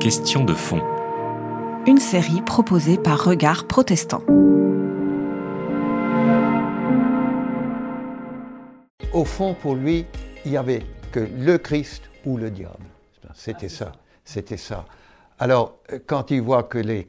Question de fond. Une série proposée par Regard Protestant. Au fond, pour lui, il n'y avait que le Christ ou le diable. C'était ça. C'était ça. Alors, quand il voit que les,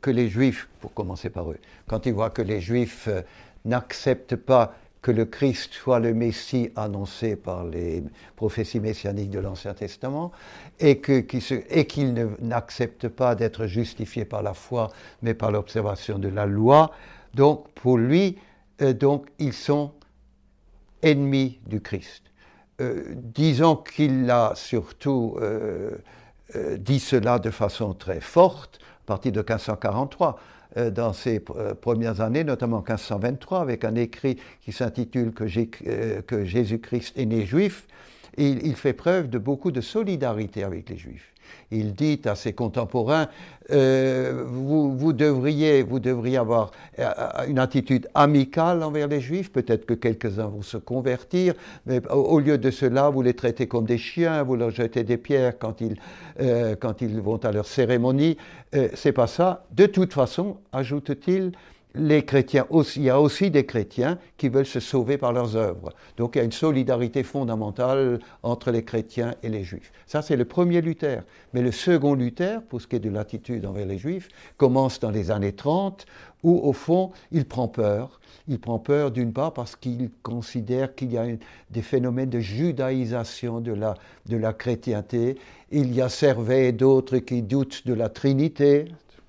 que les Juifs, pour commencer par eux, quand il voit que les Juifs euh, n'acceptent pas que le Christ soit le Messie annoncé par les prophéties messianiques de l'Ancien Testament et qu'il n'accepte pas d'être justifié par la foi mais par l'observation de la loi. Donc pour lui, euh, ils sont ennemis du Christ. Euh, disons qu'il a surtout euh, dit cela de façon très forte à partir de 1543. Euh, dans ses euh, premières années, notamment en 1523, avec un écrit qui s'intitule que, euh, Jésus-Christ est né juif, il, fait preuve de beaucoup de solidarité avec les juifs. Il dit à ses contemporains, euh, vous, devriez, avoir euh, une attitude amicale envers les juifs, peut-être que quelques-uns vont se convertir, mais au, lieu de cela, vous les traitez comme des chiens, vous leur jetez des pierres quand ils, euh, quand ils vont à leur cérémonie. Euh, C'est pas ça. De toute façon, ajoute-t-il, les chrétiens il y a aussi des chrétiens qui veulent se sauver par leurs œuvres. Donc il y a une solidarité fondamentale entre les chrétiens et les juifs. Ça, c'est le premier Luther. Mais le second Luther, pour ce qui est de l'attitude envers les juifs, commence dans les années 30, où au fond, il prend peur. Il prend peur d'une part parce qu'il considère qu'il y a des phénomènes de judaïsation de la, de la chrétienté. Il y a Servet et d'autres qui doutent de la Trinité,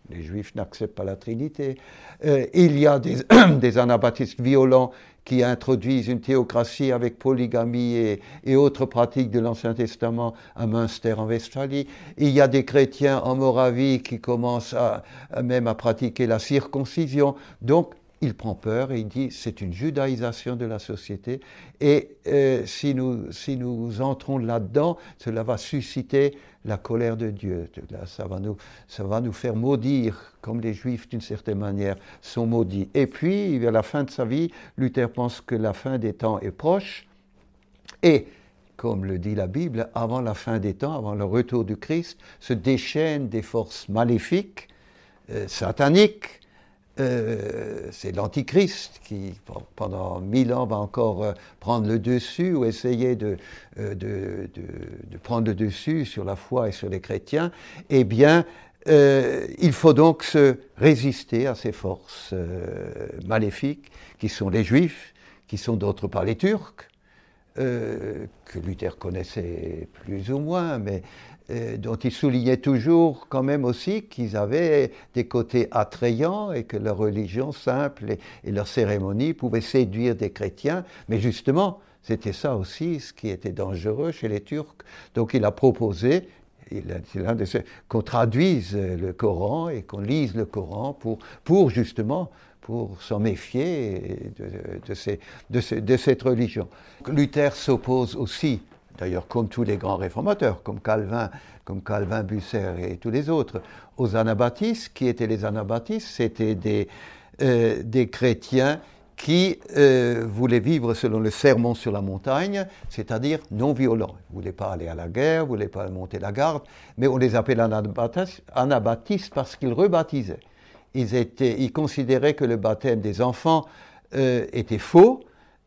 les juifs n'acceptent pas la Trinité. Euh, il y a des, anabaptistes violents qui introduisent une théocratie avec polygamie et, autres pratiques de l'Ancien Testament à Münster en Westphalie. Il y a des chrétiens en Moravie qui commencent même à pratiquer la circoncision. Donc, il prend peur et il dit c'est une judaïsation de la société et euh, si, nous, entrons là-dedans, cela va susciter la colère de Dieu. Ça va, nous, faire maudire, comme les Juifs d'une certaine manière sont maudits. Et puis, vers la fin de sa vie, Luther pense que la fin des temps est proche et comme le dit la Bible, avant la fin des temps, avant le retour du Christ, se déchaînent des forces maléfiques, euh, sataniques, euh, c'est l'Antichrist qui, pendant mille ans, va encore euh, prendre le dessus ou essayer de, euh, de, de, prendre le dessus sur la foi et sur les chrétiens, eh bien, il faut donc se résister à ces forces maléfiques qui sont les Juifs, qui sont d'autre part les Turcs, que Luther connaissait plus ou moins, mais dont il soulignait toujours quand même aussi qu'ils avaient des côtés attrayants et que leur religion simple et, leur cérémonie pouvaient séduire des chrétiens, mais justement, c'était ça aussi ce qui était dangereux chez les Turcs. Donc il a proposé qu'on traduise le Coran et qu'on lise le Coran pour, pour justement pour s'en méfier de, cette religion. Luther s'oppose aussi, d'ailleurs comme tous les grands réformateurs, comme Calvin, comme Calvin, Busser et tous les autres, aux anabaptistes. Qui étaient les anabaptistes C'était des, euh, des chrétiens qui euh, voulaient vivre selon le sermon sur la montagne, c'est-à-dire non violent. Ils ne voulaient pas aller à la guerre, ne voulaient pas monter la garde, mais on les appelait anabaptistes parce qu'ils rebaptisaient ils, étaient, ils considéraient que le baptême des enfants euh, était faux,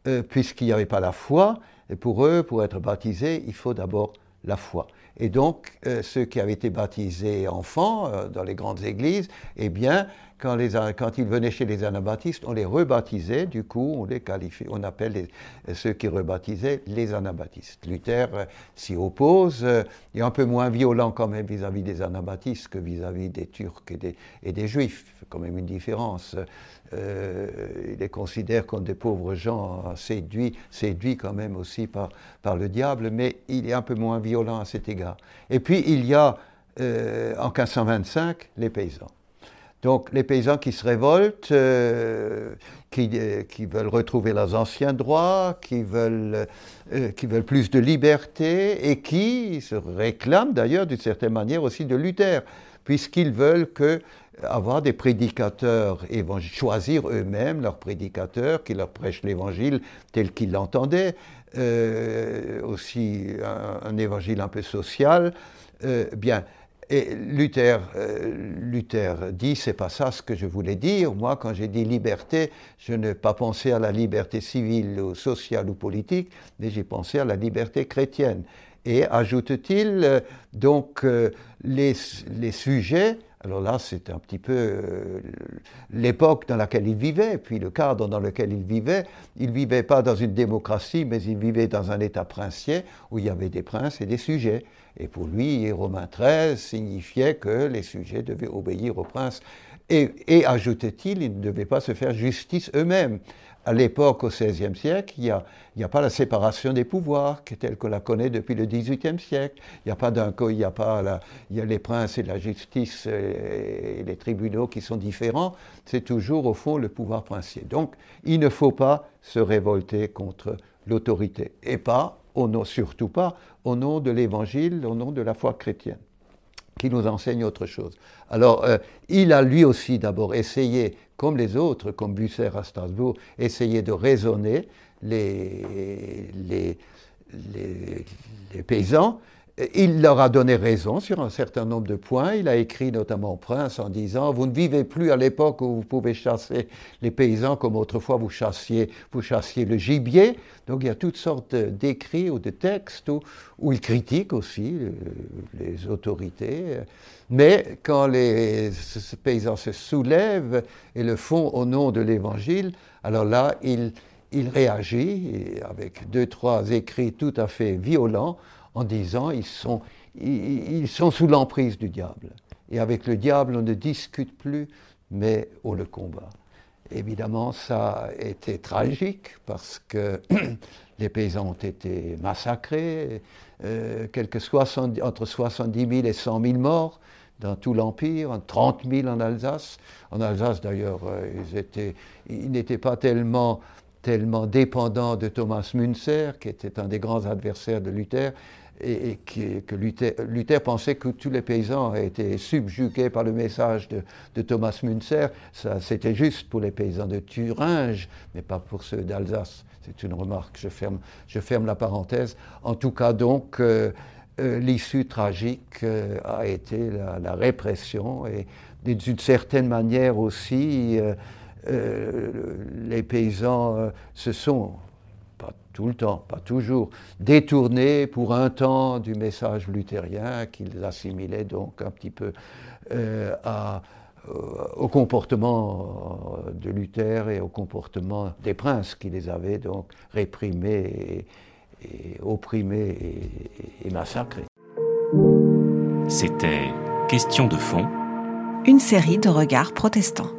euh, puisqu'il n'y avait pas la foi. Et pour eux, pour être baptisés, il faut d'abord la foi. Et donc, euh, ceux qui avaient été baptisés enfants euh, dans les grandes églises, eh bien, quand, ils venaient chez les anabaptistes, on les rebaptisait, du coup, on les qualifie, on appelle ceux qui rebaptisaient les anabaptistes. Luther euh, s'y oppose, il est un peu moins violent quand même vis-à-vis -vis des anabaptistes que vis-à-vis -vis des Turcs et des, et des Juifs, quand même une différence. Euh, il les considère comme des pauvres gens séduits, séduits quand même aussi par, le diable, mais il est un peu moins violent à cet égard. Et puis il y a euh, en 1525 les paysans. Donc les paysans qui se révoltent, euh, qui, euh, qui, veulent retrouver leurs anciens droits, qui veulent, euh, qui veulent plus de liberté et qui se réclament d'ailleurs d'une certaine manière aussi de Luther, puisqu'ils veulent avoir des prédicateurs, choisir eux-mêmes leurs prédicateurs qui leur prêchent l'évangile tel qu'ils l'entendaient, aussi un, un, évangile un peu social, bien, et Luther, euh, Luther dit, c'est pas ça ce que je voulais dire. Moi, quand j'ai dit liberté, je n'ai pas pensé à la liberté civile ou sociale ou politique, mais j'ai pensé à la liberté chrétienne. Et ajoute-t-il, euh, donc, euh, les, les, sujets, alors là, c'est un petit peu l'époque dans laquelle il vivait, puis le cadre dans lequel il vivait. Il ne vivait pas dans une démocratie, mais il vivait dans un État princier où il y avait des princes et des sujets. Et pour lui, Romain XIII signifiait que les sujets devaient obéir au prince. Et, et ajoutait-il, ils ne devaient pas se faire justice eux-mêmes. À l'époque, au XVIe siècle, il n'y a, pas la séparation des pouvoirs telle qu'on la connaît depuis le XVIIIe siècle. Il n'y a pas d'un il y a pas les princes et la justice et les tribunaux qui sont différents. C'est toujours au fond le pouvoir princier. Donc, il ne faut pas se révolter contre l'autorité et pas au nom, surtout pas au nom de l'Évangile, au nom de la foi chrétienne, qui nous enseigne autre chose. Alors, euh, il a lui aussi d'abord essayé, comme les autres, comme Busser à Strasbourg, essayé de raisonner les, les, les, les paysans, il leur a donné raison sur un certain nombre de points. Il a écrit notamment au prince en disant Vous ne vivez plus à l'époque où vous pouvez chasser les paysans comme autrefois vous chassiez, vous chassiez le gibier. Donc il y a toutes sortes d'écrits ou de textes où, il critique aussi euh, les autorités. Mais quand les paysans se soulèvent et le font au nom de l'Évangile, alors là, il, il réagit avec deux, trois écrits tout à fait violents en disant ils sont, ils, sont sous l'emprise du diable. Et avec le diable, on ne discute plus, mais on le combat. Évidemment, ça a été tragique parce que les paysans ont été massacrés, euh, quelques entre 70 000 et 100 000 morts dans tout l'Empire, 30 000 en Alsace. En Alsace, d'ailleurs, euh, ils n'étaient pas tellement tellement dépendants de Thomas Münzer, qui était un des grands adversaires de Luther, et, que Luther, pensait que tous les paysans étaient subjugués par le message de, Thomas Münzer. C'était juste pour les paysans de Thuringe, mais pas pour ceux d'Alsace. C'est une remarque, je ferme, je ferme la parenthèse. En tout cas, donc, euh, euh, l'issue tragique euh, a été la, répression et d'une certaine manière aussi, les paysans se sont tout le temps, pas toujours, détournés pour un temps du message luthérien qu'ils assimilaient donc un petit peu euh, euh, au comportement de Luther et au comportement des princes qui les avaient donc réprimés et, opprimés et, et massacrés. C'était Question de fond. Une série de regards protestants.